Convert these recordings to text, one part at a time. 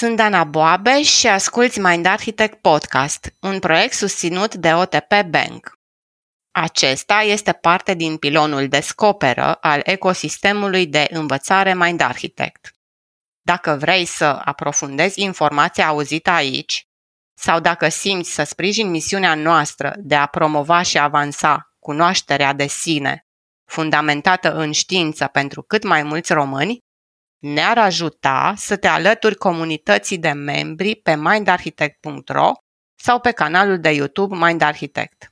Sunt Dana Boabe și asculți Mind Architect Podcast, un proiect susținut de OTP Bank. Acesta este parte din pilonul Descoperă al ecosistemului de învățare Mind Architect. Dacă vrei să aprofundezi informația auzită aici sau dacă simți să sprijin misiunea noastră de a promova și avansa cunoașterea de sine, fundamentată în știință pentru cât mai mulți români, ne-ar ajuta să te alături comunității de membri pe mindarchitect.ro sau pe canalul de YouTube Mind Architect.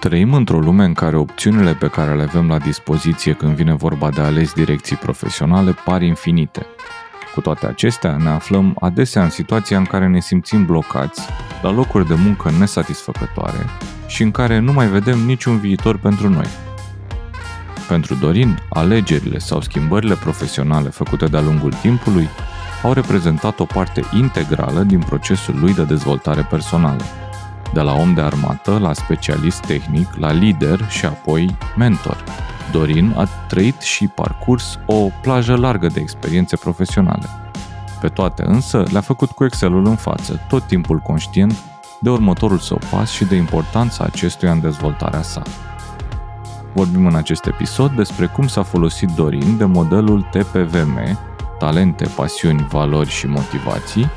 Trăim într-o lume în care opțiunile pe care le avem la dispoziție când vine vorba de ales direcții profesionale par infinite. Cu toate acestea, ne aflăm adesea în situația în care ne simțim blocați, la locuri de muncă nesatisfăcătoare și în care nu mai vedem niciun viitor pentru noi. Pentru Dorin, alegerile sau schimbările profesionale făcute de-a lungul timpului au reprezentat o parte integrală din procesul lui de dezvoltare personală de la om de armată, la specialist tehnic, la lider și apoi mentor. Dorin a trăit și parcurs o plajă largă de experiențe profesionale. Pe toate însă le-a făcut cu Excelul în față, tot timpul conștient de următorul său pas și de importanța acestuia în dezvoltarea sa. Vorbim în acest episod despre cum s-a folosit Dorin de modelul TPVM, talente, pasiuni, valori și motivații,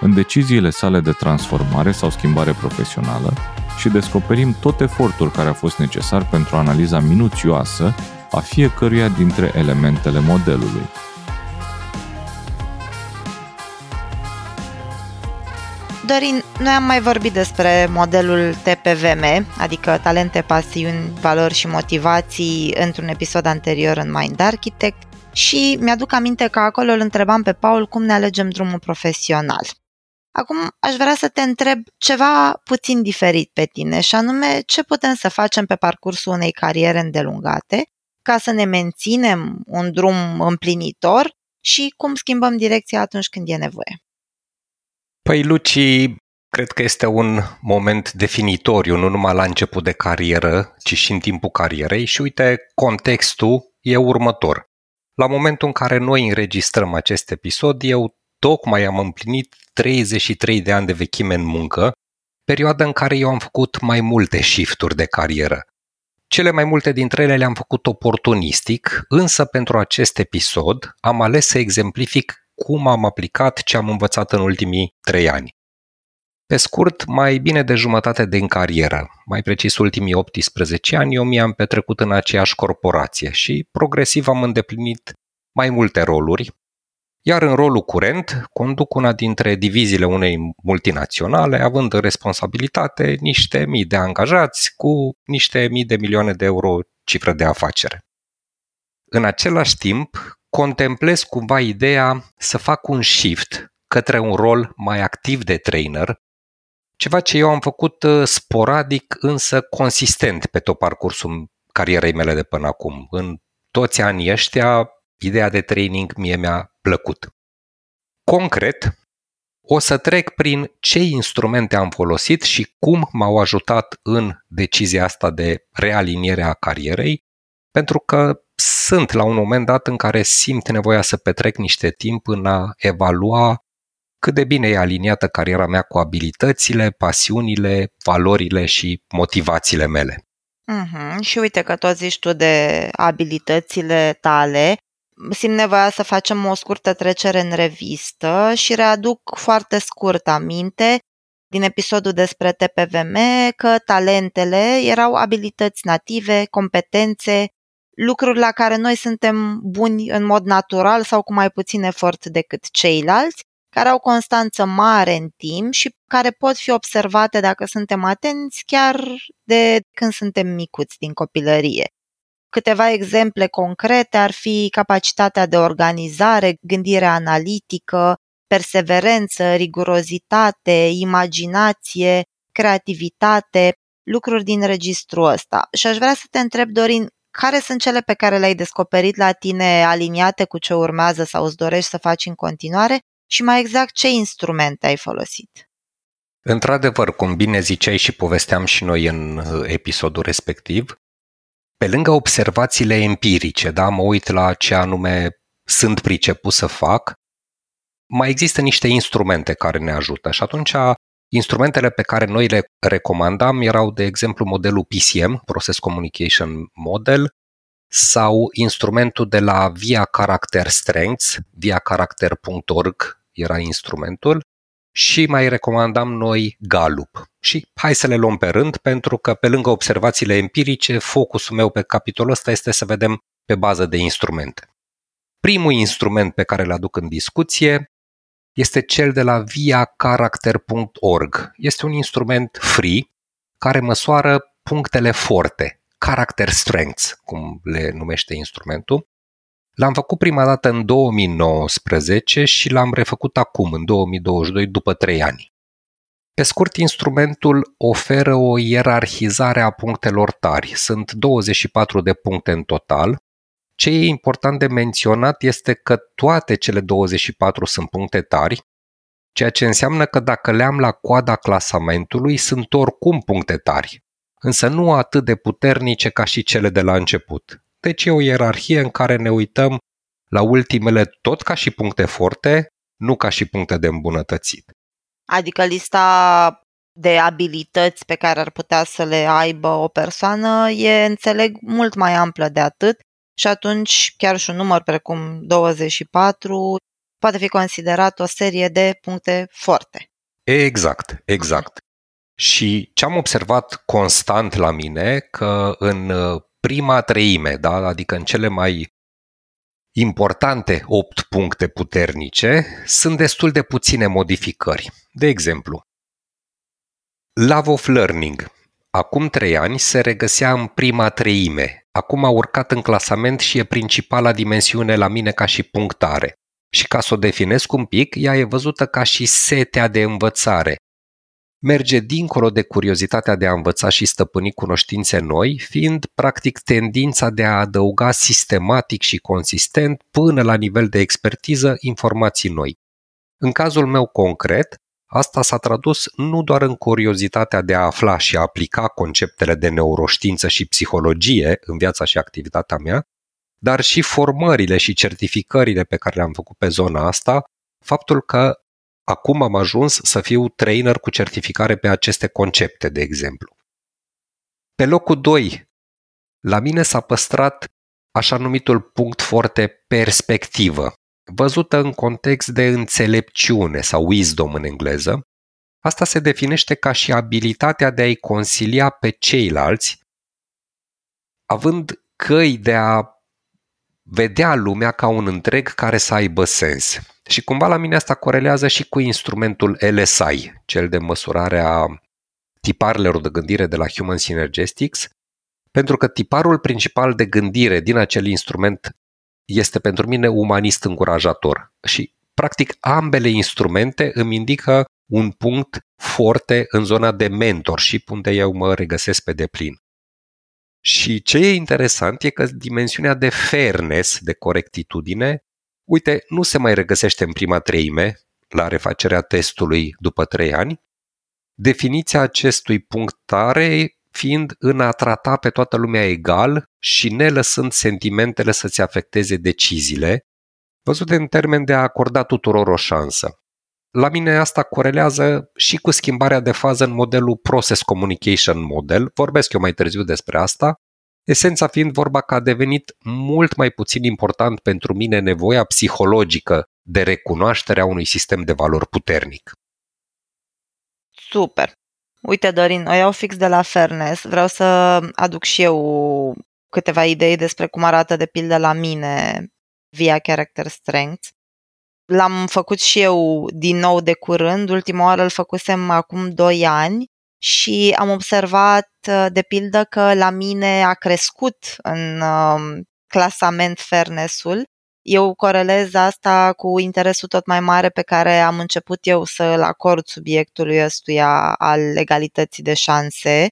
în deciziile sale de transformare sau schimbare profesională și descoperim tot efortul care a fost necesar pentru analiza minuțioasă a fiecăruia dintre elementele modelului. Dorin, noi am mai vorbit despre modelul TPVM, adică talente, pasiuni, valori și motivații într-un episod anterior în Mind Architect și mi-aduc aminte că acolo îl întrebam pe Paul cum ne alegem drumul profesional. Acum aș vrea să te întreb ceva puțin diferit pe tine și anume ce putem să facem pe parcursul unei cariere îndelungate ca să ne menținem un drum împlinitor și cum schimbăm direcția atunci când e nevoie. Păi, Luci, cred că este un moment definitoriu, nu numai la început de carieră, ci și în timpul carierei și uite, contextul e următor. La momentul în care noi înregistrăm acest episod, eu tocmai am împlinit 33 de ani de vechime în muncă, perioada în care eu am făcut mai multe shifturi de carieră. Cele mai multe dintre ele le-am făcut oportunistic, însă pentru acest episod am ales să exemplific cum am aplicat ce am învățat în ultimii trei ani. Pe scurt, mai bine de jumătate din carieră, mai precis ultimii 18 ani, eu mi-am petrecut în aceeași corporație și progresiv am îndeplinit mai multe roluri, iar în rolul curent conduc una dintre diviziile unei multinaționale, având în responsabilitate niște mii de angajați cu niște mii de milioane de euro cifră de afacere. În același timp, contemplez cumva ideea să fac un shift către un rol mai activ de trainer, ceva ce eu am făcut uh, sporadic, însă consistent pe tot parcursul carierei mele de până acum. În toți anii ăștia, ideea de training mie mi-a plăcut. Concret, o să trec prin ce instrumente am folosit și cum m-au ajutat în decizia asta de realiniere a carierei, pentru că sunt la un moment dat în care simt nevoia să petrec niște timp în a evalua cât de bine e aliniată cariera mea cu abilitățile, pasiunile, valorile și motivațiile mele. Mm-hmm. Și uite că tot zici tu de abilitățile tale simt nevoia să facem o scurtă trecere în revistă și readuc foarte scurt aminte din episodul despre TPVM că talentele erau abilități native, competențe, lucruri la care noi suntem buni în mod natural sau cu mai puțin efort decât ceilalți, care au constanță mare în timp și care pot fi observate dacă suntem atenți chiar de când suntem micuți din copilărie. Câteva exemple concrete ar fi capacitatea de organizare, gândire analitică, perseverență, rigurozitate, imaginație, creativitate, lucruri din registrul ăsta. Și aș vrea să te întreb, Dorin, care sunt cele pe care le-ai descoperit la tine aliniate cu ce urmează sau îți dorești să faci în continuare și mai exact ce instrumente ai folosit? Într-adevăr, cum bine ziceai și povesteam și noi în uh, episodul respectiv, pe lângă observațiile empirice, da, mă uit la ce anume sunt priceput să fac, mai există niște instrumente care ne ajută. Și atunci instrumentele pe care noi le recomandam erau, de exemplu, modelul PCM, Process Communication Model, sau instrumentul de la Via Character Strengths, viacharacter.org era instrumentul, și mai recomandam noi Gallup. Și hai să le luăm pe rând, pentru că pe lângă observațiile empirice, focusul meu pe capitolul ăsta este să vedem pe bază de instrumente. Primul instrument pe care îl aduc în discuție este cel de la viacharacter.org. Este un instrument free care măsoară punctele forte, character strengths, cum le numește instrumentul. L-am făcut prima dată în 2019 și l-am refăcut acum, în 2022, după 3 ani. Pe scurt, instrumentul oferă o ierarhizare a punctelor tari. Sunt 24 de puncte în total, ce e important de menționat este că toate cele 24 sunt puncte tari, ceea ce înseamnă că dacă le-am la coada clasamentului, sunt oricum puncte tari, însă nu atât de puternice ca și cele de la început. Deci e o ierarhie în care ne uităm la ultimele tot ca și puncte forte, nu ca și puncte de îmbunătățit. Adică lista de abilități pe care ar putea să le aibă o persoană e, înțeleg, mult mai amplă de atât și atunci chiar și un număr precum 24 poate fi considerat o serie de puncte forte. Exact, exact. Și ce am observat constant la mine, că în uh, prima treime, da, adică în cele mai importante 8 puncte puternice, sunt destul de puține modificări. De exemplu, Love of Learning Acum trei ani se regăsea în prima treime. Acum a urcat în clasament și e principala dimensiune la mine ca și punctare. Și ca să o definesc un pic, ea e văzută ca și setea de învățare. Merge dincolo de curiozitatea de a învăța și stăpâni cunoștințe noi, fiind practic tendința de a adăuga sistematic și consistent până la nivel de expertiză informații noi. În cazul meu concret, Asta s-a tradus nu doar în curiozitatea de a afla și a aplica conceptele de neuroștiință și psihologie în viața și activitatea mea, dar și formările și certificările pe care le-am făcut pe zona asta, faptul că acum am ajuns să fiu trainer cu certificare pe aceste concepte, de exemplu. Pe locul 2, la mine s-a păstrat așa numitul punct forte perspectivă, văzută în context de înțelepciune sau wisdom în engleză, asta se definește ca și abilitatea de a-i consilia pe ceilalți, având căi de a vedea lumea ca un întreg care să aibă sens. Și cumva la mine asta corelează și cu instrumentul LSI, cel de măsurare a tiparelor de gândire de la Human Synergestics, pentru că tiparul principal de gândire din acel instrument este pentru mine umanist încurajator și practic ambele instrumente îmi indică un punct forte în zona de mentorship unde eu mă regăsesc pe deplin. Și ce e interesant e că dimensiunea de fairness, de corectitudine, uite, nu se mai regăsește în prima treime la refacerea testului după trei ani. Definiția acestui punctare fiind în a trata pe toată lumea egal și ne lăsând sentimentele să-ți afecteze deciziile, văzute în termen de a acorda tuturor o șansă. La mine asta corelează și cu schimbarea de fază în modelul Process Communication Model, vorbesc eu mai târziu despre asta, esența fiind vorba că a devenit mult mai puțin important pentru mine nevoia psihologică de recunoaștere a unui sistem de valori puternic. Super! Uite, Dorin, o iau fix de la Fairness. Vreau să aduc și eu câteva idei despre cum arată de pildă la mine via Character Strength. L-am făcut și eu din nou de curând, ultima oară îl făcusem acum 2 ani și am observat de pildă că la mine a crescut în um, clasament fairness-ul eu corelez asta cu interesul tot mai mare pe care am început eu să-l acord subiectului ăstuia al egalității de șanse.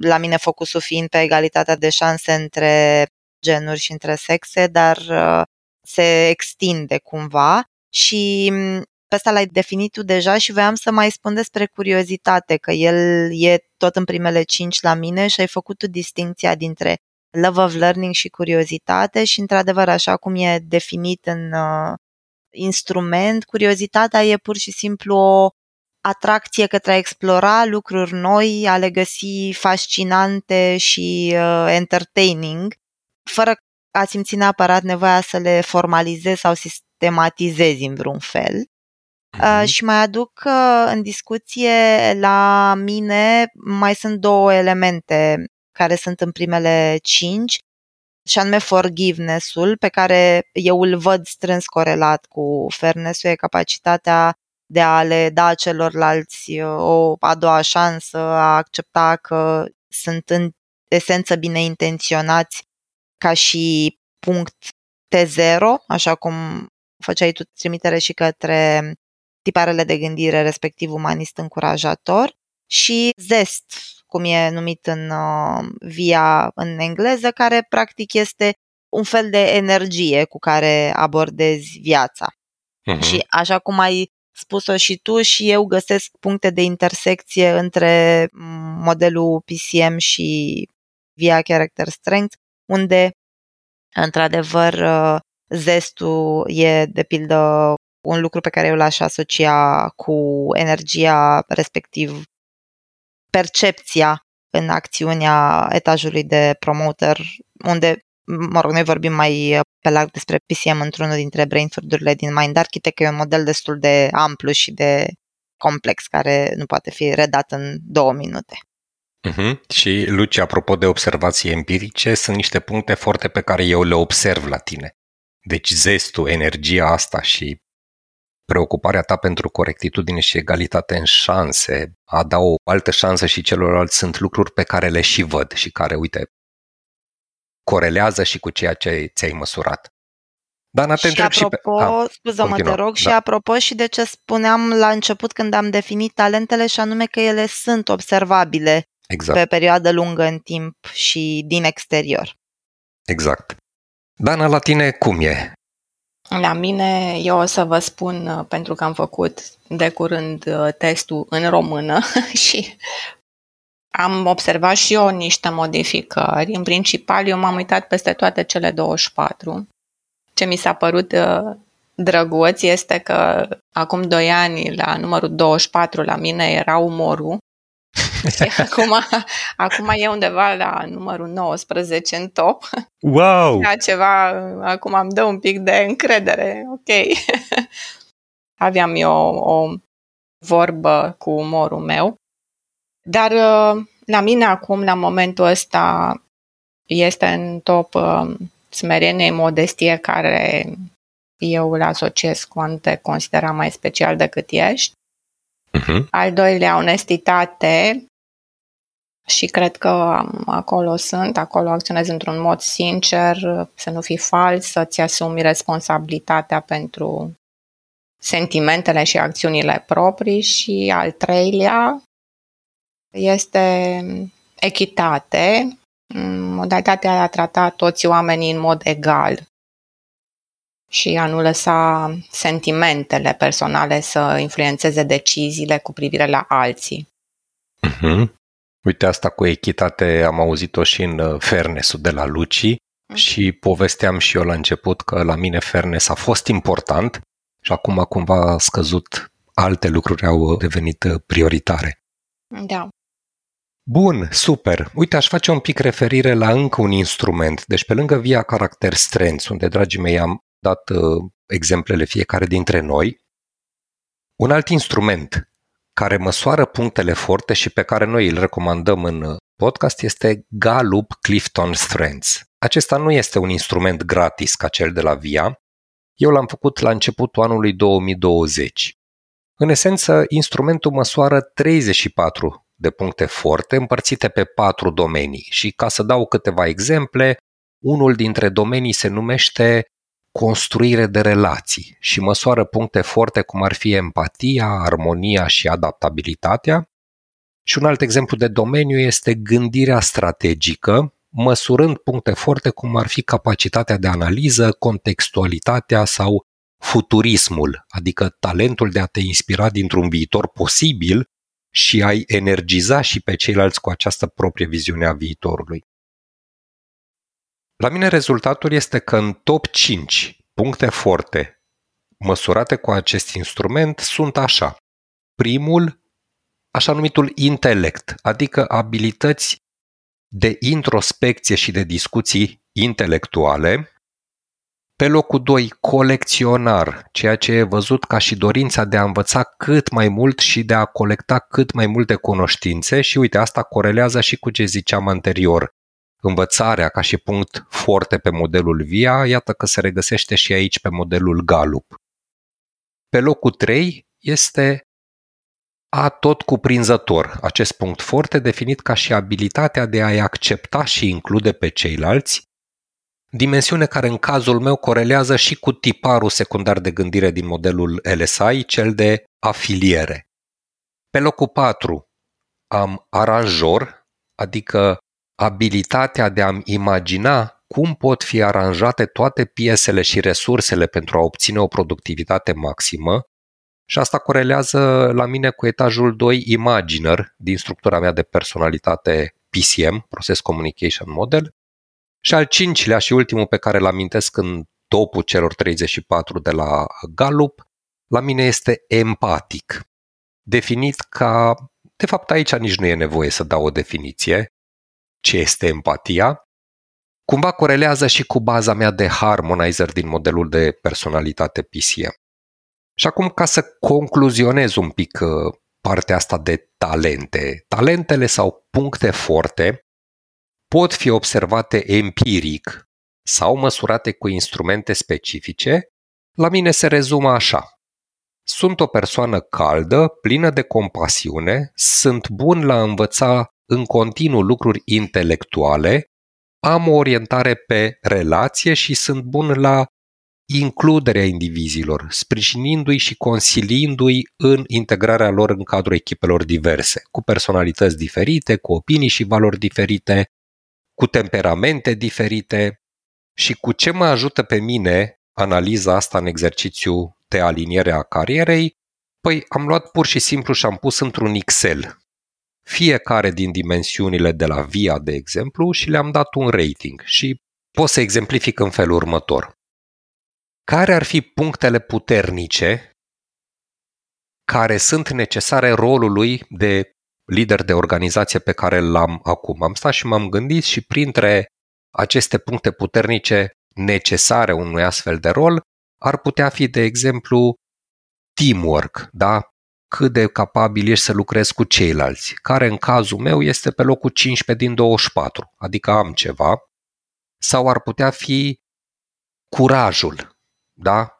La mine focusul fiind pe egalitatea de șanse între genuri și între sexe, dar uh, se extinde cumva și mm, pe ăsta l-ai definit tu deja și voiam să mai spun despre curiozitate, că el e tot în primele cinci la mine și ai făcut tu distinția dintre love of learning și curiozitate și, într-adevăr, așa cum e definit în uh, instrument, curiozitatea e pur și simplu o atracție către a explora lucruri noi, a le găsi fascinante și uh, entertaining, fără a simți neapărat nevoia să le formalizezi sau sistematizezi în vreun fel. Uh, și mai aduc uh, în discuție la mine mai sunt două elemente care sunt în primele cinci, și anume forgiveness-ul, pe care eu îl văd strâns corelat cu fairness-ul, e capacitatea de a le da celorlalți uh, o a doua șansă, a accepta că sunt în esență bine intenționați ca și punct T0, așa cum făceai tu trimitere și către tiparele de gândire, respectiv umanist încurajator, și zest, cum e numit în uh, via în engleză, care practic este un fel de energie cu care abordezi viața. Uh-huh. Și așa cum ai spus-o și tu, și eu găsesc puncte de intersecție între modelul PCM și via Character Strength, unde, într-adevăr, uh, zestul e, de pildă, un lucru pe care eu l-aș asocia cu energia, respectiv percepția în acțiunea etajului de promoter, unde, mă rog, noi vorbim mai pe larg despre PCM într-unul dintre brainfood-urile din Mind Architect, că e un model destul de amplu și de complex, care nu poate fi redat în două minute. Uh-huh. Și, Luci, apropo de observații empirice, sunt niște puncte forte pe care eu le observ la tine. Deci zestul, energia asta și preocuparea ta pentru corectitudine și egalitate în șanse, a da o altă șansă și celorlalți sunt lucruri pe care le și văd și care, uite, corelează și cu ceea ce ți-ai măsurat. Dar te și apropo, și pe... ah, scuză-mă, te rog, da. și apropo și de ce spuneam la început când am definit talentele și anume că ele sunt observabile exact. pe perioadă lungă în timp și din exterior. Exact. Dana, la tine cum e? La mine, eu o să vă spun, uh, pentru că am făcut de curând uh, testul în română și am observat și eu niște modificări. În principal, eu m-am uitat peste toate cele 24. Ce mi s-a părut uh, drăguț este că acum 2 ani, la numărul 24, la mine era umorul acum, acum e undeva la numărul 19 în top. Wow! Era ceva, acum îmi dă un pic de încredere, ok. Aveam eu o, o vorbă cu umorul meu. Dar uh, la mine acum, la momentul ăsta, este în top uh, smerenie, modestie, care eu îl asociez cu a te considera mai special decât ești. Uh-huh. Al doilea, onestitate, și cred că acolo sunt, acolo acționez într-un mod sincer, să nu fii fals, să-ți asumi responsabilitatea pentru sentimentele și acțiunile proprii. Și al treilea este echitate, modalitatea de a trata toți oamenii în mod egal și a nu lăsa sentimentele personale să influențeze deciziile cu privire la alții. Uh-huh. Uite, asta cu echitate am auzit-o și în uh, fairness de la Luci mm. și povesteam și eu la început că la mine fairness a fost important și acum cumva a scăzut, alte lucruri au devenit uh, prioritare. Da. Bun, super. Uite, aș face un pic referire la încă un instrument. Deci pe lângă Via Caracter Strengths, unde, dragii mei, am dat uh, exemplele fiecare dintre noi, un alt instrument care măsoară punctele forte și pe care noi îl recomandăm în podcast este Gallup Clifton Strengths. Acesta nu este un instrument gratis ca cel de la VIA. Eu l-am făcut la începutul anului 2020. În esență, instrumentul măsoară 34 de puncte forte împărțite pe patru domenii și ca să dau câteva exemple, unul dintre domenii se numește construire de relații și măsoară puncte forte cum ar fi empatia, armonia și adaptabilitatea. Și un alt exemplu de domeniu este gândirea strategică, măsurând puncte forte cum ar fi capacitatea de analiză, contextualitatea sau futurismul, adică talentul de a te inspira dintr-un viitor posibil și a-i energiza și pe ceilalți cu această proprie viziune a viitorului. La mine rezultatul este că în top 5 puncte forte măsurate cu acest instrument sunt așa. Primul, așa numitul intelect, adică abilități de introspecție și de discuții intelectuale. Pe locul 2, colecționar, ceea ce e văzut ca și dorința de a învăța cât mai mult și de a colecta cât mai multe cunoștințe și uite, asta corelează și cu ce ziceam anterior. Învățarea ca și punct forte pe modelul VIA, iată că se regăsește și aici pe modelul Gallup. Pe locul 3 este a tot cuprinzător, acest punct forte definit ca și abilitatea de a-i accepta și include pe ceilalți, dimensiune care în cazul meu corelează și cu tiparul secundar de gândire din modelul LSI, cel de afiliere. Pe locul 4 am aranjor, adică abilitatea de a-mi imagina cum pot fi aranjate toate piesele și resursele pentru a obține o productivitate maximă, și asta corelează la mine cu etajul 2 Imaginer din structura mea de personalitate PCM, Process Communication Model. Și al cincilea și ultimul pe care îl amintesc în topul celor 34 de la Gallup, la mine este empatic. Definit ca, de fapt aici nici nu e nevoie să dau o definiție, ce este empatia, cumva corelează și cu baza mea de harmonizer din modelul de personalitate PCM. Și acum, ca să concluzionez un pic uh, partea asta de talente. Talentele sau puncte forte pot fi observate empiric sau măsurate cu instrumente specifice, la mine se rezumă așa. Sunt o persoană caldă, plină de compasiune, sunt bun la a învăța în continuu lucruri intelectuale, am o orientare pe relație și sunt bun la includerea indivizilor, sprijinindu-i și consiliindu-i în integrarea lor în cadrul echipelor diverse, cu personalități diferite, cu opinii și valori diferite, cu temperamente diferite. Și cu ce mă ajută pe mine analiza asta în exercițiu de aliniere a carierei, păi am luat pur și simplu și am pus într-un Excel fiecare din dimensiunile de la VIA, de exemplu, și le-am dat un rating și pot să exemplific în felul următor care ar fi punctele puternice care sunt necesare rolului de lider de organizație pe care l-am acum. Am stat și m-am gândit și printre aceste puncte puternice necesare unui astfel de rol ar putea fi, de exemplu, teamwork, da? Cât de capabil ești să lucrezi cu ceilalți, care în cazul meu este pe locul 15 din 24, adică am ceva, sau ar putea fi curajul, da?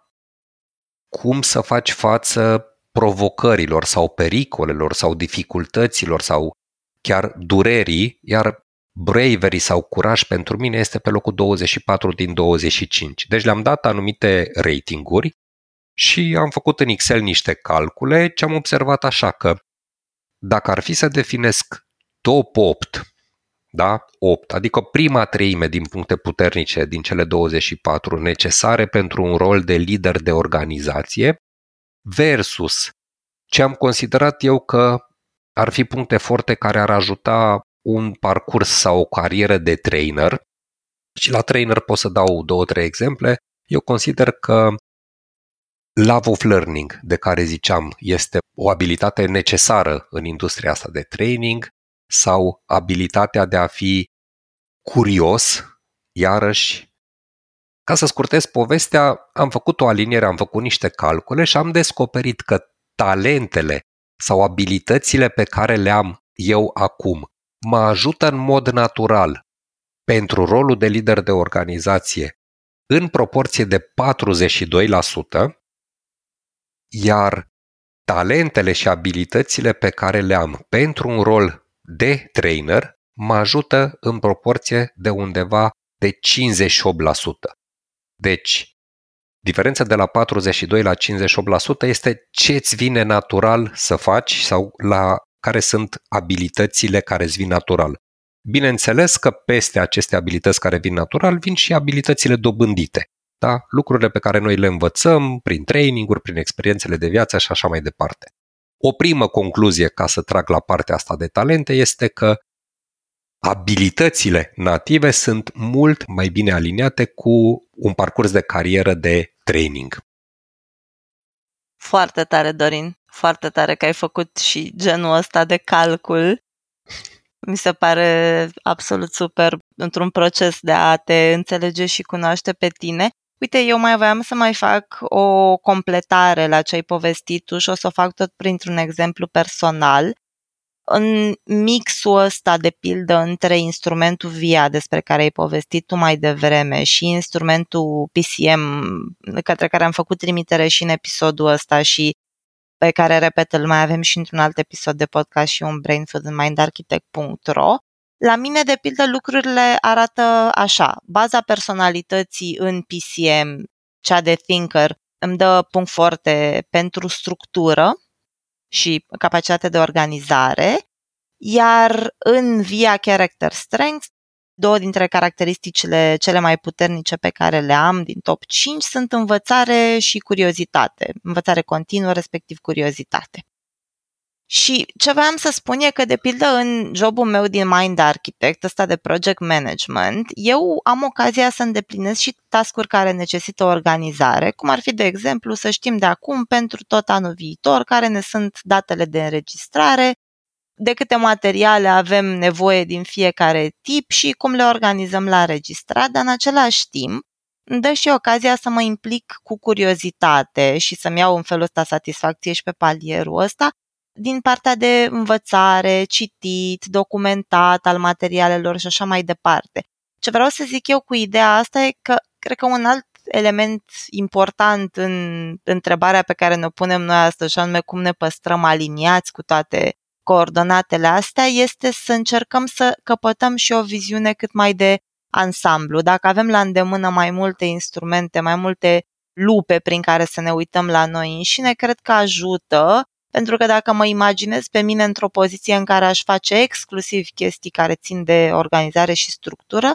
Cum să faci față provocărilor sau pericolelor sau dificultăților sau chiar durerii, iar bravery sau curaj pentru mine este pe locul 24 din 25. Deci le-am dat anumite ratinguri și am făcut în Excel niște calcule ce am observat așa că dacă ar fi să definesc top 8 da? 8, adică prima treime din puncte puternice din cele 24 necesare pentru un rol de lider de organizație, versus ce am considerat eu că ar fi puncte forte care ar ajuta un parcurs sau o carieră de trainer. Și la trainer pot să dau două, trei exemple. Eu consider că love of learning, de care ziceam, este o abilitate necesară în industria asta de training, sau abilitatea de a fi curios, iarăși. Ca să scurtez povestea, am făcut o aliniere, am făcut niște calcule și am descoperit că talentele sau abilitățile pe care le am eu acum mă ajută în mod natural pentru rolul de lider de organizație în proporție de 42%, iar talentele și abilitățile pe care le am pentru un rol de trainer mă ajută în proporție de undeva de 58%. Deci, diferența de la 42 la 58% este ce îți vine natural să faci sau la care sunt abilitățile care îți vin natural. Bineînțeles că peste aceste abilități care vin natural vin și abilitățile dobândite. Da? Lucrurile pe care noi le învățăm prin traininguri, prin experiențele de viață și așa mai departe. O primă concluzie ca să trag la partea asta de talente este că abilitățile native sunt mult mai bine aliniate cu un parcurs de carieră de training. Foarte tare, Dorin. Foarte tare că ai făcut și genul ăsta de calcul. Mi se pare absolut super într-un proces de a te înțelege și cunoaște pe tine. Uite, eu mai voiam să mai fac o completare la ce ai povestit tu și o să o fac tot printr-un exemplu personal. În mixul ăsta, de pildă, între instrumentul VIA despre care ai povestit tu mai devreme și instrumentul PCM către care am făcut trimitere și în episodul ăsta și pe care, repet, îl mai avem și într-un alt episod de podcast și un brain food în mindarchitect.ro, la mine, de pildă, lucrurile arată așa. Baza personalității în PCM, cea de thinker, îmi dă punct forte pentru structură, și capacitate de organizare, iar în via character strength, două dintre caracteristicile cele mai puternice pe care le am din top 5 sunt învățare și curiozitate, învățare continuă, respectiv curiozitate. Și ce vreau să spun e că, de pildă, în jobul meu din Mind Architect, ăsta de project management, eu am ocazia să îndeplinesc și tascuri care necesită organizare, cum ar fi, de exemplu, să știm de acum pentru tot anul viitor care ne sunt datele de înregistrare, de câte materiale avem nevoie din fiecare tip și cum le organizăm la înregistrat, dar în același timp îmi dă și ocazia să mă implic cu curiozitate și să-mi iau în felul ăsta satisfacție și pe palierul ăsta din partea de învățare, citit, documentat al materialelor și așa mai departe. Ce vreau să zic eu cu ideea asta e că cred că un alt element important în întrebarea pe care ne punem noi astăzi, și anume cum ne păstrăm aliniați cu toate coordonatele astea, este să încercăm să căpătăm și o viziune cât mai de ansamblu. Dacă avem la îndemână mai multe instrumente, mai multe lupe prin care să ne uităm la noi înșine, cred că ajută pentru că dacă mă imaginez pe mine într-o poziție în care aș face exclusiv chestii care țin de organizare și structură,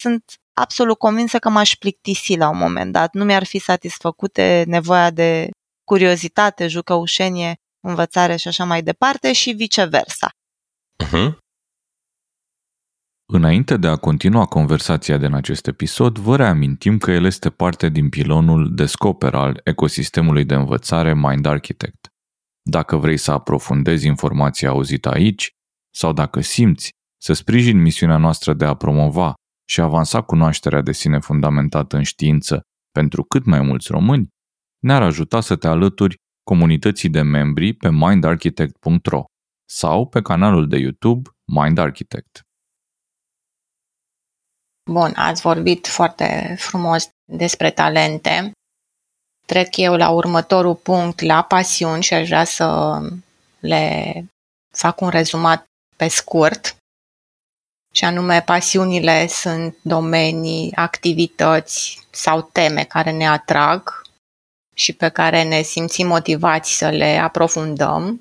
sunt absolut convinsă că m-aș plictisi la un moment dat. Nu mi-ar fi satisfăcute nevoia de curiozitate, jucăușenie, învățare și așa mai departe și viceversa. Uh-huh. Înainte de a continua conversația din acest episod, vă reamintim că el este parte din pilonul Descoper al ecosistemului de învățare Mind Architect. Dacă vrei să aprofundezi informația auzită aici sau dacă simți să sprijini misiunea noastră de a promova și avansa cunoașterea de sine fundamentată în știință pentru cât mai mulți români, ne-ar ajuta să te alături comunității de membri pe mindarchitect.ro sau pe canalul de YouTube Mind Architect. Bun, ați vorbit foarte frumos despre talente trec eu la următorul punct, la pasiuni și aș vrea să le fac un rezumat pe scurt. Și anume, pasiunile sunt domenii, activități sau teme care ne atrag și pe care ne simțim motivați să le aprofundăm.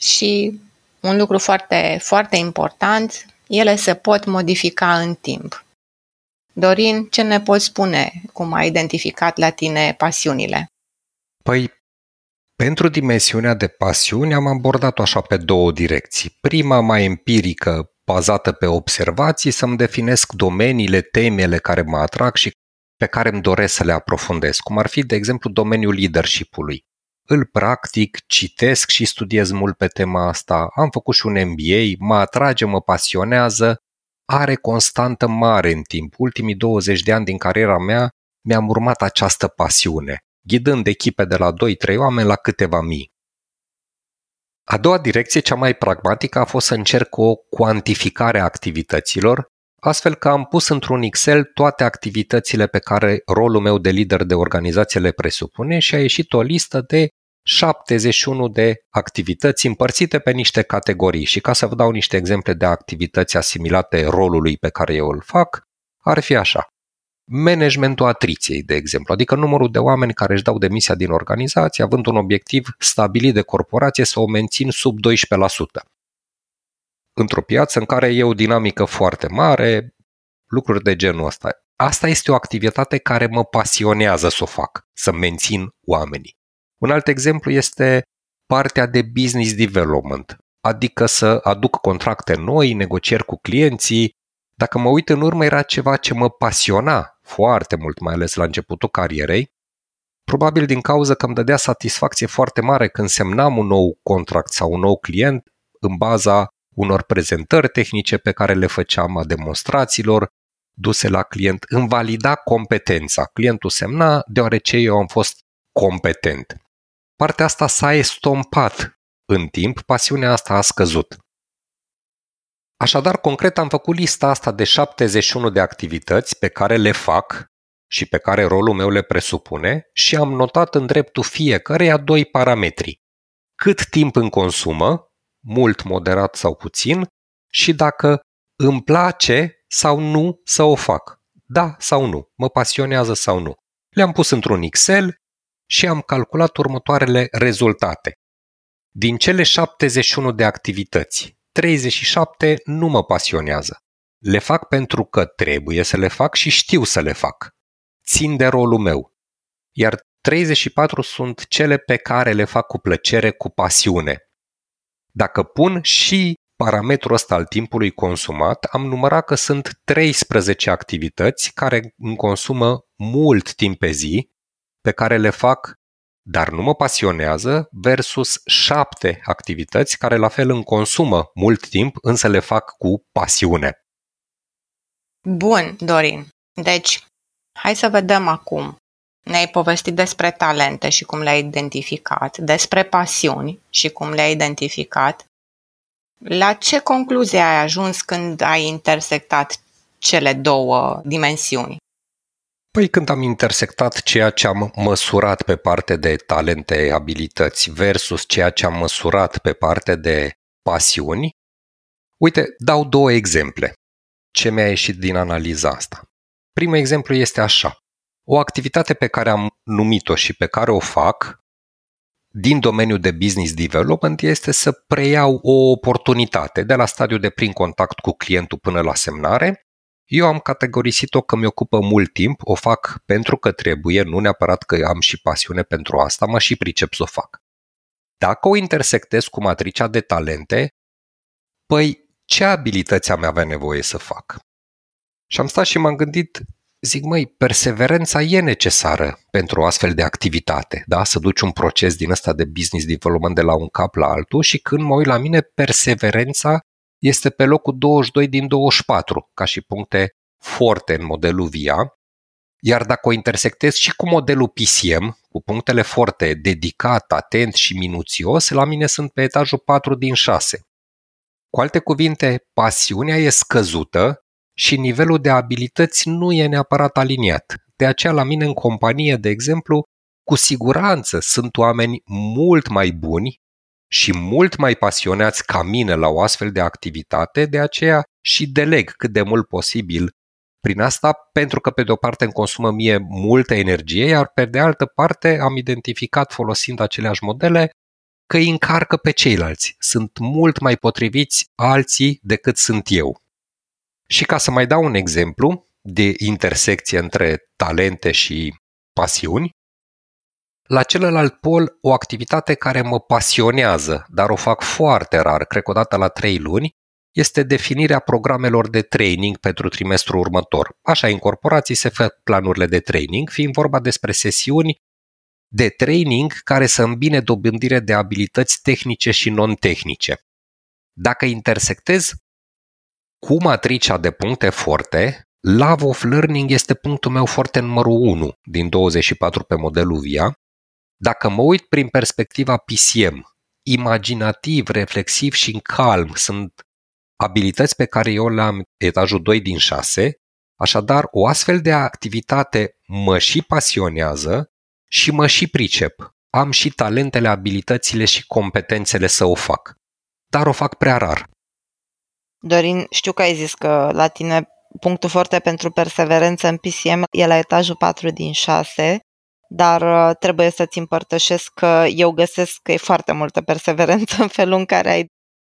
Și un lucru foarte, foarte important, ele se pot modifica în timp. Dorin, ce ne poți spune cum ai identificat la tine pasiunile? Păi, pentru dimensiunea de pasiuni am abordat-o așa pe două direcții. Prima mai empirică, bazată pe observații, să-mi definesc domeniile, temele care mă atrag și pe care îmi doresc să le aprofundez, cum ar fi, de exemplu, domeniul leadership-ului. Îl practic, citesc și studiez mult pe tema asta, am făcut și un MBA, mă atrage, mă pasionează are constantă mare în timp. Ultimii 20 de ani din cariera mea mi-am urmat această pasiune, ghidând echipe de la 2-3 oameni la câteva mii. A doua direcție, cea mai pragmatică, a fost să încerc o cuantificare a activităților, astfel că am pus într-un Excel toate activitățile pe care rolul meu de lider de organizație le presupune și a ieșit o listă de 71 de activități împărțite pe niște categorii și ca să vă dau niște exemple de activități asimilate rolului pe care eu îl fac, ar fi așa. Managementul atriției, de exemplu, adică numărul de oameni care își dau demisia din organizație având un obiectiv stabilit de corporație să o mențin sub 12%. Într-o piață în care e o dinamică foarte mare, lucruri de genul ăsta. asta este o activitate care mă pasionează să o fac, să mențin oamenii. Un alt exemplu este partea de business development, adică să aduc contracte noi, negocieri cu clienții. Dacă mă uit în urmă, era ceva ce mă pasiona foarte mult, mai ales la începutul carierei. Probabil din cauza că îmi dădea satisfacție foarte mare când semnam un nou contract sau un nou client în baza unor prezentări tehnice pe care le făceam a demonstrațiilor duse la client, îmi valida competența. Clientul semna deoarece eu am fost competent. Partea asta s-a estompat în timp, pasiunea asta a scăzut. Așadar, concret, am făcut lista asta de 71 de activități pe care le fac și pe care rolul meu le presupune și am notat în dreptul fiecăreia doi parametri. Cât timp îmi consumă, mult, moderat sau puțin, și dacă îmi place sau nu să o fac. Da sau nu, mă pasionează sau nu. Le-am pus într-un Excel și am calculat următoarele rezultate. Din cele 71 de activități, 37 nu mă pasionează. Le fac pentru că trebuie să le fac și știu să le fac. Țin de rolul meu. Iar 34 sunt cele pe care le fac cu plăcere, cu pasiune. Dacă pun și parametrul ăsta al timpului consumat, am numărat că sunt 13 activități care îmi consumă mult timp pe zi, pe care le fac dar nu mă pasionează, versus șapte activități care la fel îmi consumă mult timp, însă le fac cu pasiune. Bun, Dorin. Deci, hai să vedem acum. Ne-ai povestit despre talente și cum le-ai identificat, despre pasiuni și cum le-ai identificat. La ce concluzie ai ajuns când ai intersectat cele două dimensiuni? Păi când am intersectat ceea ce am măsurat pe parte de talente, abilități versus ceea ce am măsurat pe parte de pasiuni, uite, dau două exemple. Ce mi-a ieșit din analiza asta? Primul exemplu este așa. O activitate pe care am numit-o și pe care o fac din domeniul de business development este să preiau o oportunitate de la stadiul de prin contact cu clientul până la semnare eu am categorisit-o că mi-ocupă mult timp, o fac pentru că trebuie, nu neapărat că am și pasiune pentru asta, mă și pricep să o fac. Dacă o intersectez cu matricea de talente, păi ce abilități am avea nevoie să fac? Și am stat și m-am gândit, zic, măi, perseverența e necesară pentru o astfel de activitate, da? Să duci un proces din ăsta de business development de la un cap la altul și când mă uit la mine, perseverența este pe locul 22 din 24 ca și puncte forte în modelul VIA, iar dacă o intersectez și cu modelul PCM, cu punctele forte, dedicat, atent și minuțios, la mine sunt pe etajul 4 din 6. Cu alte cuvinte, pasiunea e scăzută și nivelul de abilități nu e neapărat aliniat. De aceea, la mine în companie, de exemplu, cu siguranță sunt oameni mult mai buni și mult mai pasionați ca mine la o astfel de activitate, de aceea și deleg cât de mult posibil prin asta, pentru că pe de o parte îmi consumă mie multă energie, iar pe de altă parte am identificat folosind aceleași modele că îi încarcă pe ceilalți. Sunt mult mai potriviți alții decât sunt eu. Și ca să mai dau un exemplu de intersecție între talente și pasiuni, la celălalt pol, o activitate care mă pasionează, dar o fac foarte rar, cred că o dată la trei luni, este definirea programelor de training pentru trimestrul următor. Așa, în corporații se fac planurile de training, fiind vorba despre sesiuni de training care să îmbine dobândire de abilități tehnice și non-tehnice. Dacă intersectez cu matricea de puncte forte, Love of Learning este punctul meu foarte numărul 1 din 24 pe modelul VIA dacă mă uit prin perspectiva PCM, imaginativ, reflexiv și în calm sunt abilități pe care eu le am etajul 2 din 6, așadar o astfel de activitate mă și pasionează și mă și pricep. Am și talentele, abilitățile și competențele să o fac. Dar o fac prea rar. Dorin, știu că ai zis că la tine punctul foarte pentru perseverență în PCM e la etajul 4 din 6 dar uh, trebuie să-ți împărtășesc că eu găsesc că e foarte multă perseverență în felul în care ai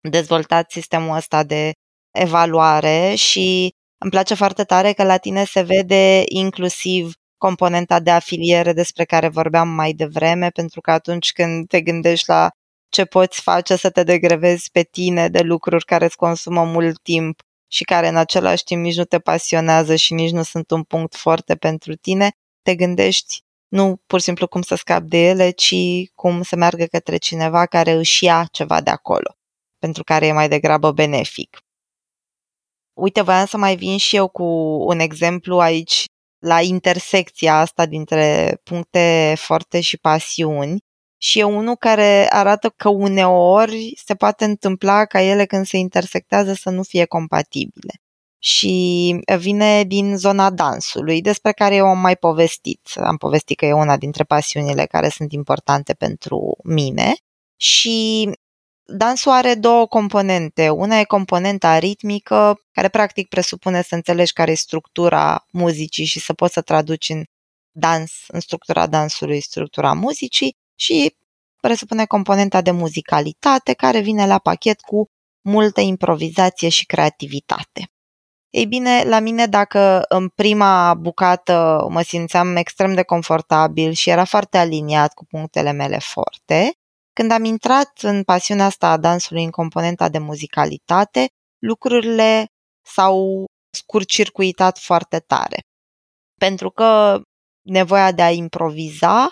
dezvoltat sistemul ăsta de evaluare și Îmi place foarte tare că la tine se vede inclusiv componenta de afiliere despre care vorbeam mai devreme, pentru că atunci când te gândești la ce poți face să te degrevezi pe tine de lucruri care îți consumă mult timp și care în același timp nici nu te pasionează și nici nu sunt un punct foarte pentru tine, te gândești nu pur și simplu cum să scapi de ele, ci cum să meargă către cineva care își ia ceva de acolo, pentru care e mai degrabă benefic. Uite, voiam să mai vin și eu cu un exemplu aici la intersecția asta dintre puncte forte și pasiuni și e unul care arată că uneori se poate întâmpla ca ele când se intersectează să nu fie compatibile. Și vine din zona dansului, despre care eu am mai povestit. Am povestit că e una dintre pasiunile care sunt importante pentru mine. Și Dansul are două componente. Una e componenta ritmică, care practic presupune să înțelegi care e structura muzicii și să poți să traduci în dans, în structura dansului, structura muzicii și presupune componenta de muzicalitate care vine la pachet cu multă improvizație și creativitate. Ei bine, la mine dacă în prima bucată mă simțeam extrem de confortabil și era foarte aliniat cu punctele mele forte, când am intrat în pasiunea asta a dansului în componenta de muzicalitate, lucrurile s-au scurcircuitat foarte tare. Pentru că nevoia de a improviza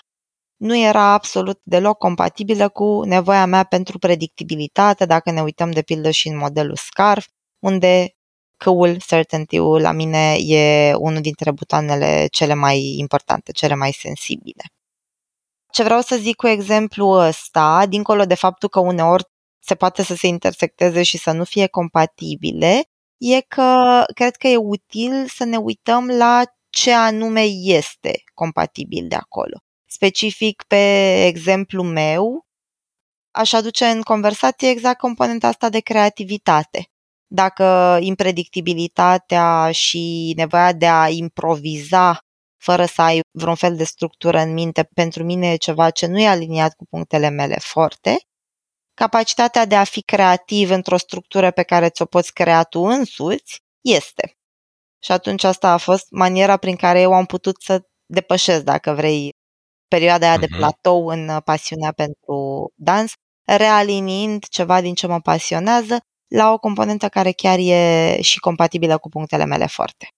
nu era absolut deloc compatibilă cu nevoia mea pentru predictibilitate, dacă ne uităm de pildă și în modelul SCARF, unde căul, certainty-ul, la mine e unul dintre butoanele cele mai importante, cele mai sensibile. Ce vreau să zic cu exemplu ăsta, dincolo de faptul că uneori se poate să se intersecteze și să nu fie compatibile, e că cred că e util să ne uităm la ce anume este compatibil de acolo. Specific pe exemplu meu, aș aduce în conversație exact componenta asta de creativitate. Dacă impredictibilitatea și nevoia de a improviza fără să ai vreun fel de structură în minte, pentru mine e ceva ce nu e aliniat cu punctele mele forte. Capacitatea de a fi creativ într-o structură pe care ți-o poți crea tu însuți este. Și atunci asta a fost maniera prin care eu am putut să depășesc, dacă vrei, perioada aia de mhm. platou în pasiunea pentru dans, realinind ceva din ce mă pasionează la o componentă care chiar e și compatibilă cu punctele mele forte.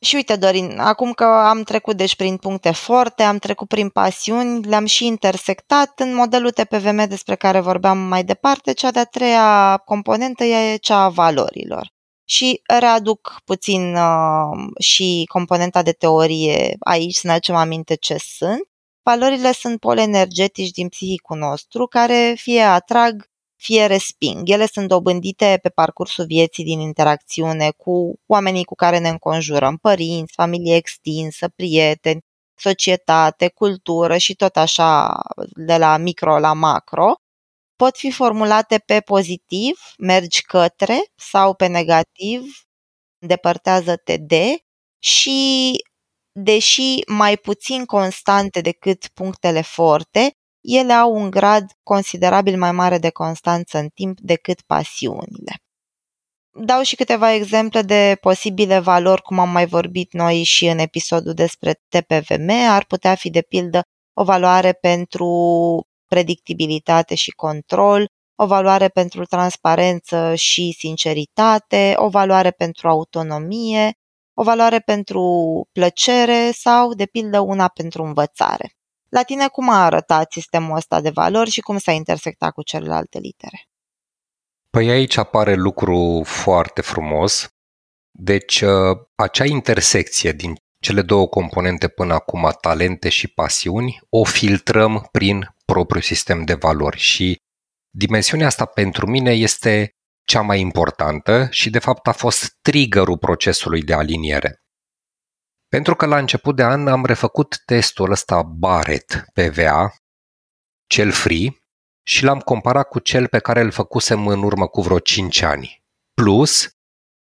Și uite, Dorin, acum că am trecut deci prin puncte forte, am trecut prin pasiuni, le-am și intersectat în modelul TPVM despre care vorbeam mai departe, cea de-a treia componentă e cea a valorilor. Și readuc puțin uh, și componenta de teorie aici, să ne aducem aminte ce sunt. Valorile sunt poli energetici din psihicul nostru care fie atrag, fie resping. Ele sunt dobândite pe parcursul vieții din interacțiune cu oamenii cu care ne înconjurăm, părinți, familie extinsă, prieteni, societate, cultură și tot așa de la micro la macro. Pot fi formulate pe pozitiv, mergi către, sau pe negativ, îndepărtează-te de și deși mai puțin constante decât punctele forte, ele au un grad considerabil mai mare de constanță în timp decât pasiunile. Dau și câteva exemple de posibile valori, cum am mai vorbit noi și în episodul despre TPVM. Ar putea fi, de pildă, o valoare pentru predictibilitate și control, o valoare pentru transparență și sinceritate, o valoare pentru autonomie, o valoare pentru plăcere sau, de pildă, una pentru învățare. La tine cum a arătat sistemul ăsta de valori și cum s-a intersectat cu celelalte litere? Păi aici apare lucru foarte frumos. Deci, uh, acea intersecție din cele două componente până acum, talente și pasiuni, o filtrăm prin propriul sistem de valori și dimensiunea asta pentru mine este cea mai importantă și de fapt a fost triggerul procesului de aliniere. Pentru că la început de an am refăcut testul ăsta Barrett PVA, cel free, și l-am comparat cu cel pe care îl făcusem în urmă cu vreo 5 ani. Plus,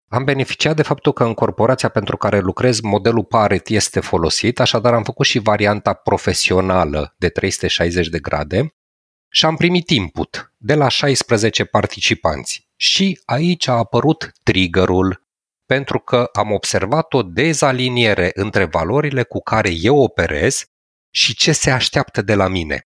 am beneficiat de faptul că în corporația pentru care lucrez modelul Paret este folosit, așadar am făcut și varianta profesională de 360 de grade și am primit input de la 16 participanți. Și aici a apărut triggerul pentru că am observat o dezaliniere între valorile cu care eu operez și ce se așteaptă de la mine.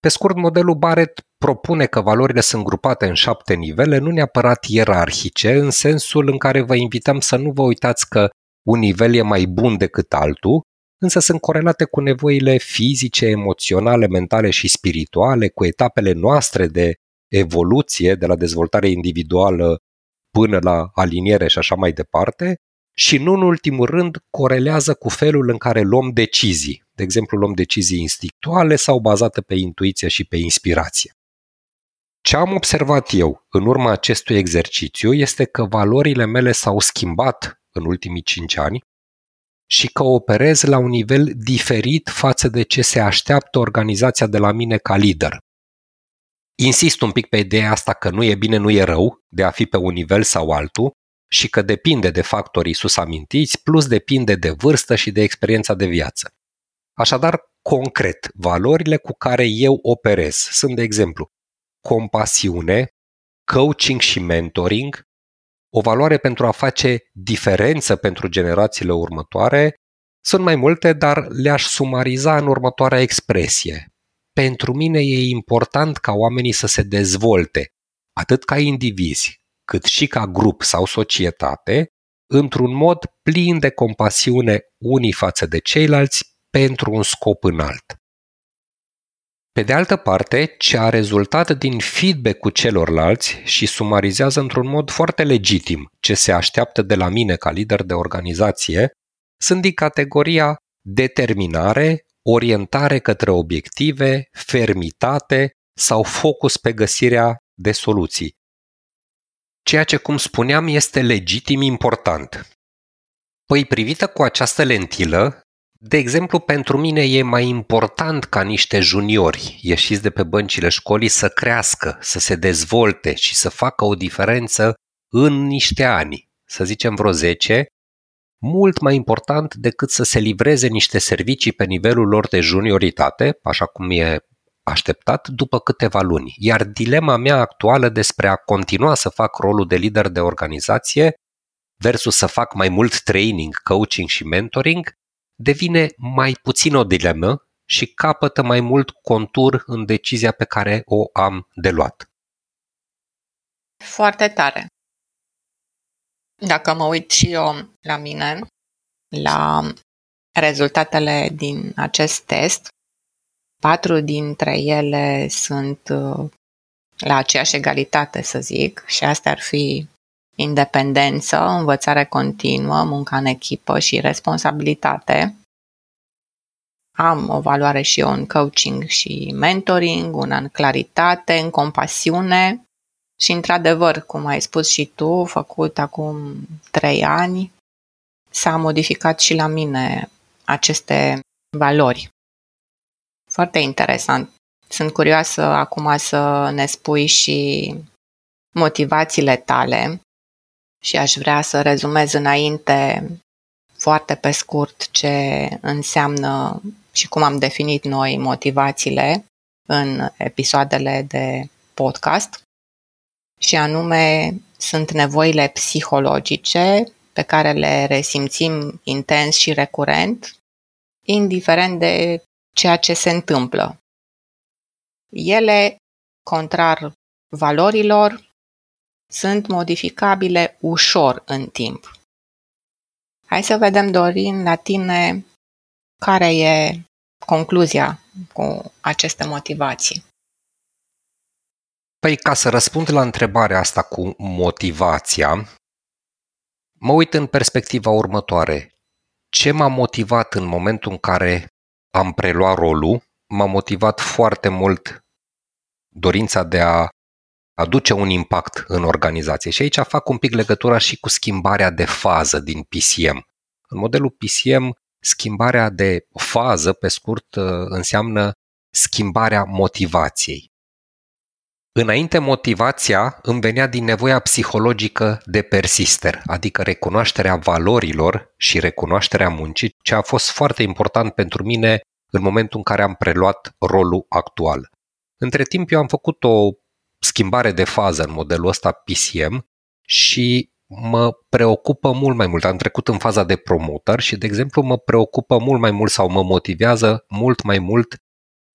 Pe scurt, modelul Barrett propune că valorile sunt grupate în șapte nivele, nu neapărat ierarhice, în sensul în care vă invităm să nu vă uitați că un nivel e mai bun decât altul, însă sunt corelate cu nevoile fizice, emoționale, mentale și spirituale, cu etapele noastre de evoluție, de la dezvoltare individuală până la aliniere și așa mai departe, și nu în ultimul rând corelează cu felul în care luăm decizii. De exemplu, luăm decizii instinctuale sau bazate pe intuiție și pe inspirație. Ce am observat eu în urma acestui exercițiu este că valorile mele s-au schimbat în ultimii cinci ani și că operez la un nivel diferit față de ce se așteaptă organizația de la mine ca lider. Insist un pic pe ideea asta că nu e bine, nu e rău de a fi pe un nivel sau altul și că depinde de factorii sus amintiți, plus depinde de vârstă și de experiența de viață. Așadar, concret, valorile cu care eu operez sunt, de exemplu, compasiune, coaching și mentoring, o valoare pentru a face diferență pentru generațiile următoare, sunt mai multe, dar le-aș sumariza în următoarea expresie. Pentru mine e important ca oamenii să se dezvolte, atât ca indivizi, cât și ca grup sau societate, într-un mod plin de compasiune unii față de ceilalți pentru un scop înalt. Pe de altă parte, ce a rezultat din feedback-ul celorlalți și sumarizează într-un mod foarte legitim ce se așteaptă de la mine ca lider de organizație, sunt din categoria determinare, orientare către obiective, fermitate sau focus pe găsirea de soluții. Ceea ce, cum spuneam, este legitim important. Păi, privită cu această lentilă, de exemplu, pentru mine e mai important ca niște juniori ieșiți de pe băncile școlii să crească, să se dezvolte și să facă o diferență în niște ani, să zicem vreo 10, mult mai important decât să se livreze niște servicii pe nivelul lor de junioritate, așa cum e așteptat, după câteva luni. Iar dilema mea actuală despre a continua să fac rolul de lider de organizație versus să fac mai mult training, coaching și mentoring devine mai puțin o dilemă și capătă mai mult contur în decizia pe care o am de luat. Foarte tare. Dacă mă uit și eu la mine, la rezultatele din acest test, patru dintre ele sunt uh, la aceeași egalitate, să zic, și astea ar fi independență, învățare continuă, munca în echipă și responsabilitate. Am o valoare și eu în coaching și mentoring, una în claritate, în compasiune și, într-adevăr, cum ai spus și tu, făcut acum trei ani, s-a modificat și la mine aceste valori. Foarte interesant. Sunt curioasă acum să ne spui și motivațiile tale și aș vrea să rezumez înainte foarte pe scurt ce înseamnă și cum am definit noi motivațiile în episoadele de podcast și anume sunt nevoile psihologice pe care le resimțim intens și recurent, indiferent de ceea ce se întâmplă. Ele, contrar valorilor, sunt modificabile ușor în timp. Hai să vedem, Dorin, la tine care e concluzia cu aceste motivații. Păi, ca să răspund la întrebarea asta cu motivația, mă uit în perspectiva următoare. Ce m-a motivat în momentul în care am preluat rolul? M-a motivat foarte mult dorința de a aduce un impact în organizație. Și aici fac un pic legătura și cu schimbarea de fază din PCM. În modelul PCM, schimbarea de fază, pe scurt, înseamnă schimbarea motivației. Înainte motivația îmi venea din nevoia psihologică de persister, adică recunoașterea valorilor și recunoașterea muncii, ce a fost foarte important pentru mine în momentul în care am preluat rolul actual. Între timp eu am făcut o schimbare de fază în modelul ăsta PCM și mă preocupă mult mai mult. Am trecut în faza de promoter și, de exemplu, mă preocupă mult mai mult sau mă motivează mult mai mult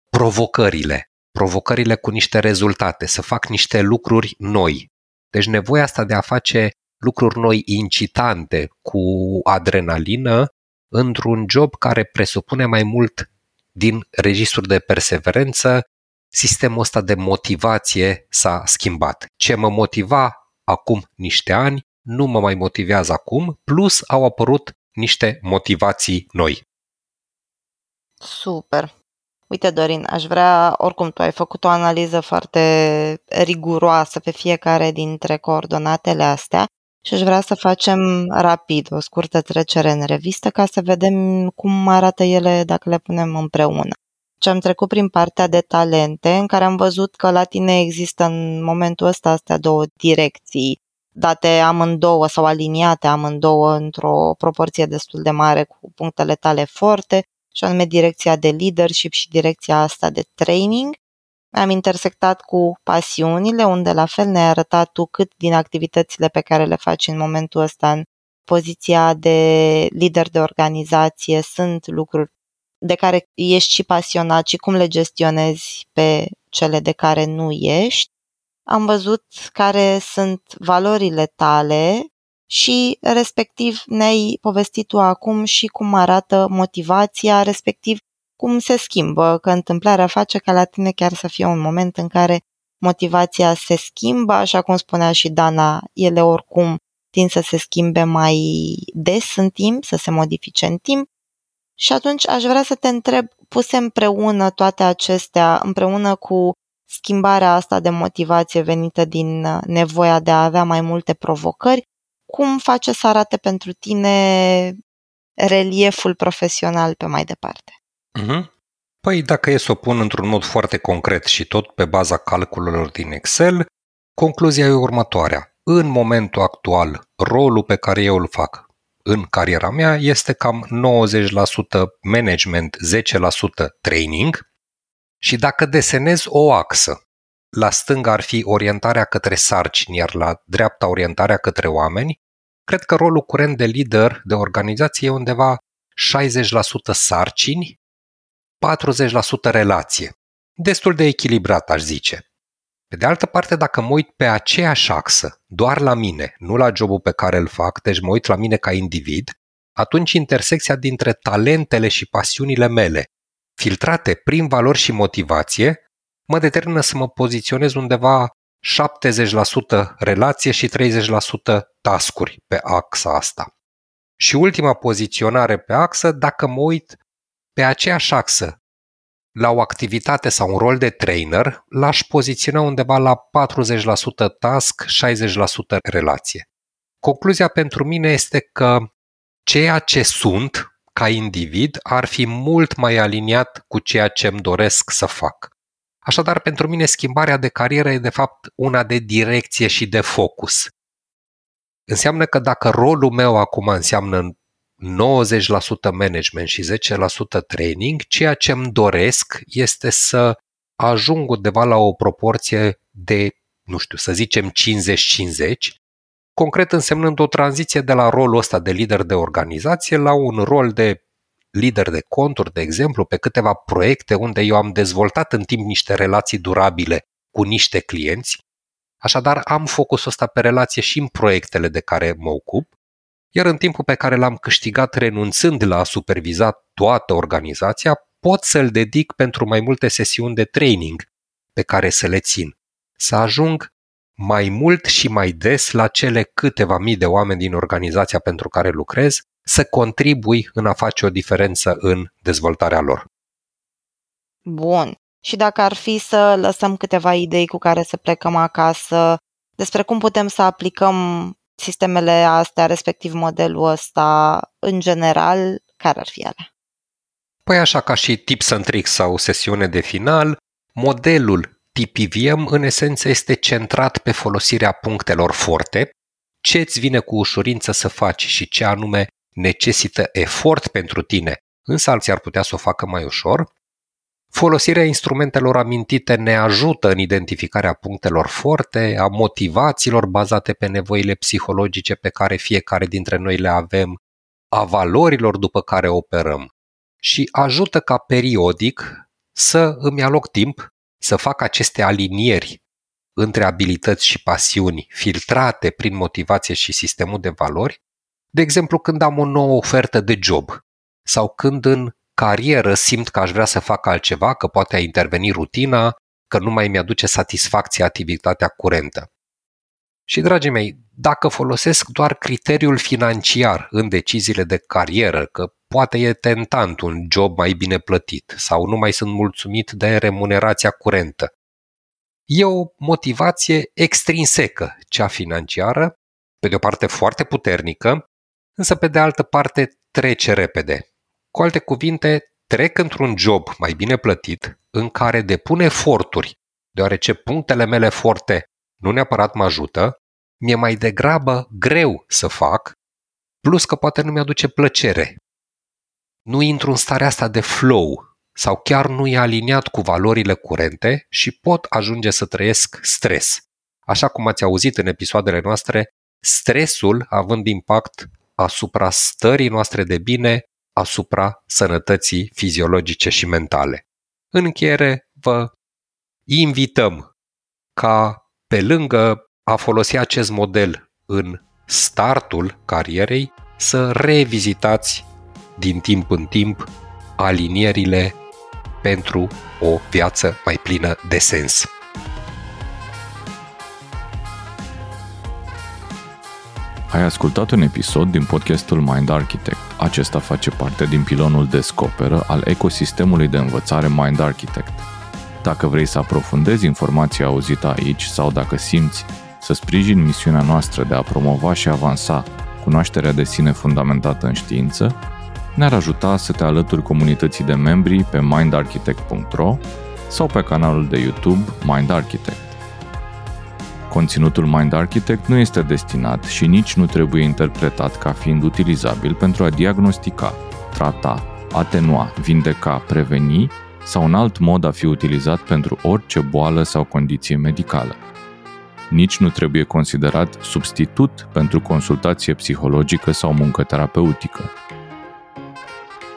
provocările. Provocările cu niște rezultate, să fac niște lucruri noi. Deci nevoia asta de a face lucruri noi incitante cu adrenalină într-un job care presupune mai mult din registrul de perseverență, sistemul ăsta de motivație s-a schimbat. Ce mă motiva acum niște ani, nu mă mai motivează acum, plus au apărut niște motivații noi. Super! Uite, Dorin, aș vrea, oricum tu ai făcut o analiză foarte riguroasă pe fiecare dintre coordonatele astea și aș vrea să facem rapid o scurtă trecere în revistă ca să vedem cum arată ele dacă le punem împreună. Și am trecut prin partea de talente în care am văzut că la tine există în momentul ăsta astea două direcții date amândouă sau aliniate amândouă într-o proporție destul de mare cu punctele tale forte, și anume direcția de leadership și direcția asta de training. Am intersectat cu pasiunile, unde la fel ne-ai arătat tu cât din activitățile pe care le faci în momentul ăsta în poziția de lider de organizație sunt lucruri de care ești și pasionat și cum le gestionezi pe cele de care nu ești. Am văzut care sunt valorile tale și respectiv ne-ai povestit tu acum și cum arată motivația, respectiv cum se schimbă, că întâmplarea face ca la tine chiar să fie un moment în care motivația se schimbă, așa cum spunea și Dana, ele oricum tind să se schimbe mai des în timp, să se modifice în timp. Și atunci aș vrea să te întreb, puse împreună toate acestea, împreună cu schimbarea asta de motivație venită din nevoia de a avea mai multe provocări, cum face să arate pentru tine relieful profesional pe mai departe? Uh-huh. Păi dacă e să o pun într-un mod foarte concret și tot pe baza calculelor din Excel, concluzia e următoarea. În momentul actual, rolul pe care eu îl fac în cariera mea este cam 90% management, 10% training și dacă desenez o axă, la stânga ar fi orientarea către sarcini, iar la dreapta orientarea către oameni, cred că rolul curent de lider de organizație e undeva 60% sarcini 40% relație. Destul de echilibrat, aș zice. Pe de altă parte, dacă mă uit pe aceeași axă, doar la mine, nu la jobul pe care îl fac, deci mă uit la mine ca individ, atunci intersecția dintre talentele și pasiunile mele, filtrate prin valori și motivație, mă determină să mă poziționez undeva 70% relație și 30% tascuri pe axa asta. Și ultima poziționare pe axă, dacă mă uit pe aceeași axă, la o activitate sau un rol de trainer, l-aș poziționa undeva la 40% task, 60% relație. Concluzia pentru mine este că ceea ce sunt ca individ ar fi mult mai aliniat cu ceea ce îmi doresc să fac. Așadar, pentru mine schimbarea de carieră e de fapt una de direcție și de focus. Înseamnă că dacă rolul meu acum înseamnă 90% management și 10% training, ceea ce îmi doresc este să ajung undeva la o proporție de, nu știu, să zicem 50-50, concret însemnând o tranziție de la rolul ăsta de lider de organizație la un rol de lider de conturi, de exemplu, pe câteva proiecte unde eu am dezvoltat în timp niște relații durabile cu niște clienți. Așadar, am focusul ăsta pe relație și în proiectele de care mă ocup iar în timpul pe care l-am câștigat renunțând la a superviza toată organizația, pot să-l dedic pentru mai multe sesiuni de training pe care să le țin. Să ajung mai mult și mai des la cele câteva mii de oameni din organizația pentru care lucrez, să contribui în a face o diferență în dezvoltarea lor. Bun. Și dacă ar fi să lăsăm câteva idei cu care să plecăm acasă despre cum putem să aplicăm sistemele astea, respectiv modelul ăsta, în general, care ar fi ele? Păi așa ca și tips and tricks sau sesiune de final, modelul TPVM în esență este centrat pe folosirea punctelor forte, ce îți vine cu ușurință să faci și ce anume necesită efort pentru tine, însă alții ar putea să o facă mai ușor, Folosirea instrumentelor amintite ne ajută în identificarea punctelor forte, a motivațiilor bazate pe nevoile psihologice pe care fiecare dintre noi le avem, a valorilor după care operăm și ajută ca periodic să îmi aloc timp să fac aceste alinieri între abilități și pasiuni filtrate prin motivație și sistemul de valori, de exemplu când am o nouă ofertă de job sau când în carieră simt că aș vrea să fac altceva, că poate a interveni rutina, că nu mai mi-aduce satisfacție activitatea curentă. Și, dragii mei, dacă folosesc doar criteriul financiar în deciziile de carieră, că poate e tentant un job mai bine plătit sau nu mai sunt mulțumit de remunerația curentă, e o motivație extrinsecă, cea financiară, pe de o parte foarte puternică, însă pe de altă parte trece repede. Cu alte cuvinte, trec într-un job mai bine plătit, în care depun eforturi, deoarece punctele mele forte nu neapărat mă ajută, mi-e mai degrabă greu să fac, plus că poate nu mi-aduce plăcere. Nu intru în starea asta de flow sau chiar nu e aliniat cu valorile curente și pot ajunge să trăiesc stres. Așa cum ați auzit în episoadele noastre, stresul având impact asupra stării noastre de bine, asupra sănătății fiziologice și mentale. În încheiere, vă invităm ca pe lângă a folosi acest model în startul carierei, să revizitați din timp în timp alinierile pentru o viață mai plină de sens. Ai ascultat un episod din podcastul Mind Architect. Acesta face parte din pilonul Descoperă al ecosistemului de învățare Mind Architect. Dacă vrei să aprofundezi informația auzită aici sau dacă simți să sprijini misiunea noastră de a promova și avansa cunoașterea de sine fundamentată în știință, ne-ar ajuta să te alături comunității de membri pe mindarchitect.ro sau pe canalul de YouTube Mind Architect. Conținutul Mind Architect nu este destinat și nici nu trebuie interpretat ca fiind utilizabil pentru a diagnostica, trata, atenua, vindeca, preveni sau un alt mod a fi utilizat pentru orice boală sau condiție medicală. Nici nu trebuie considerat substitut pentru consultație psihologică sau muncă terapeutică.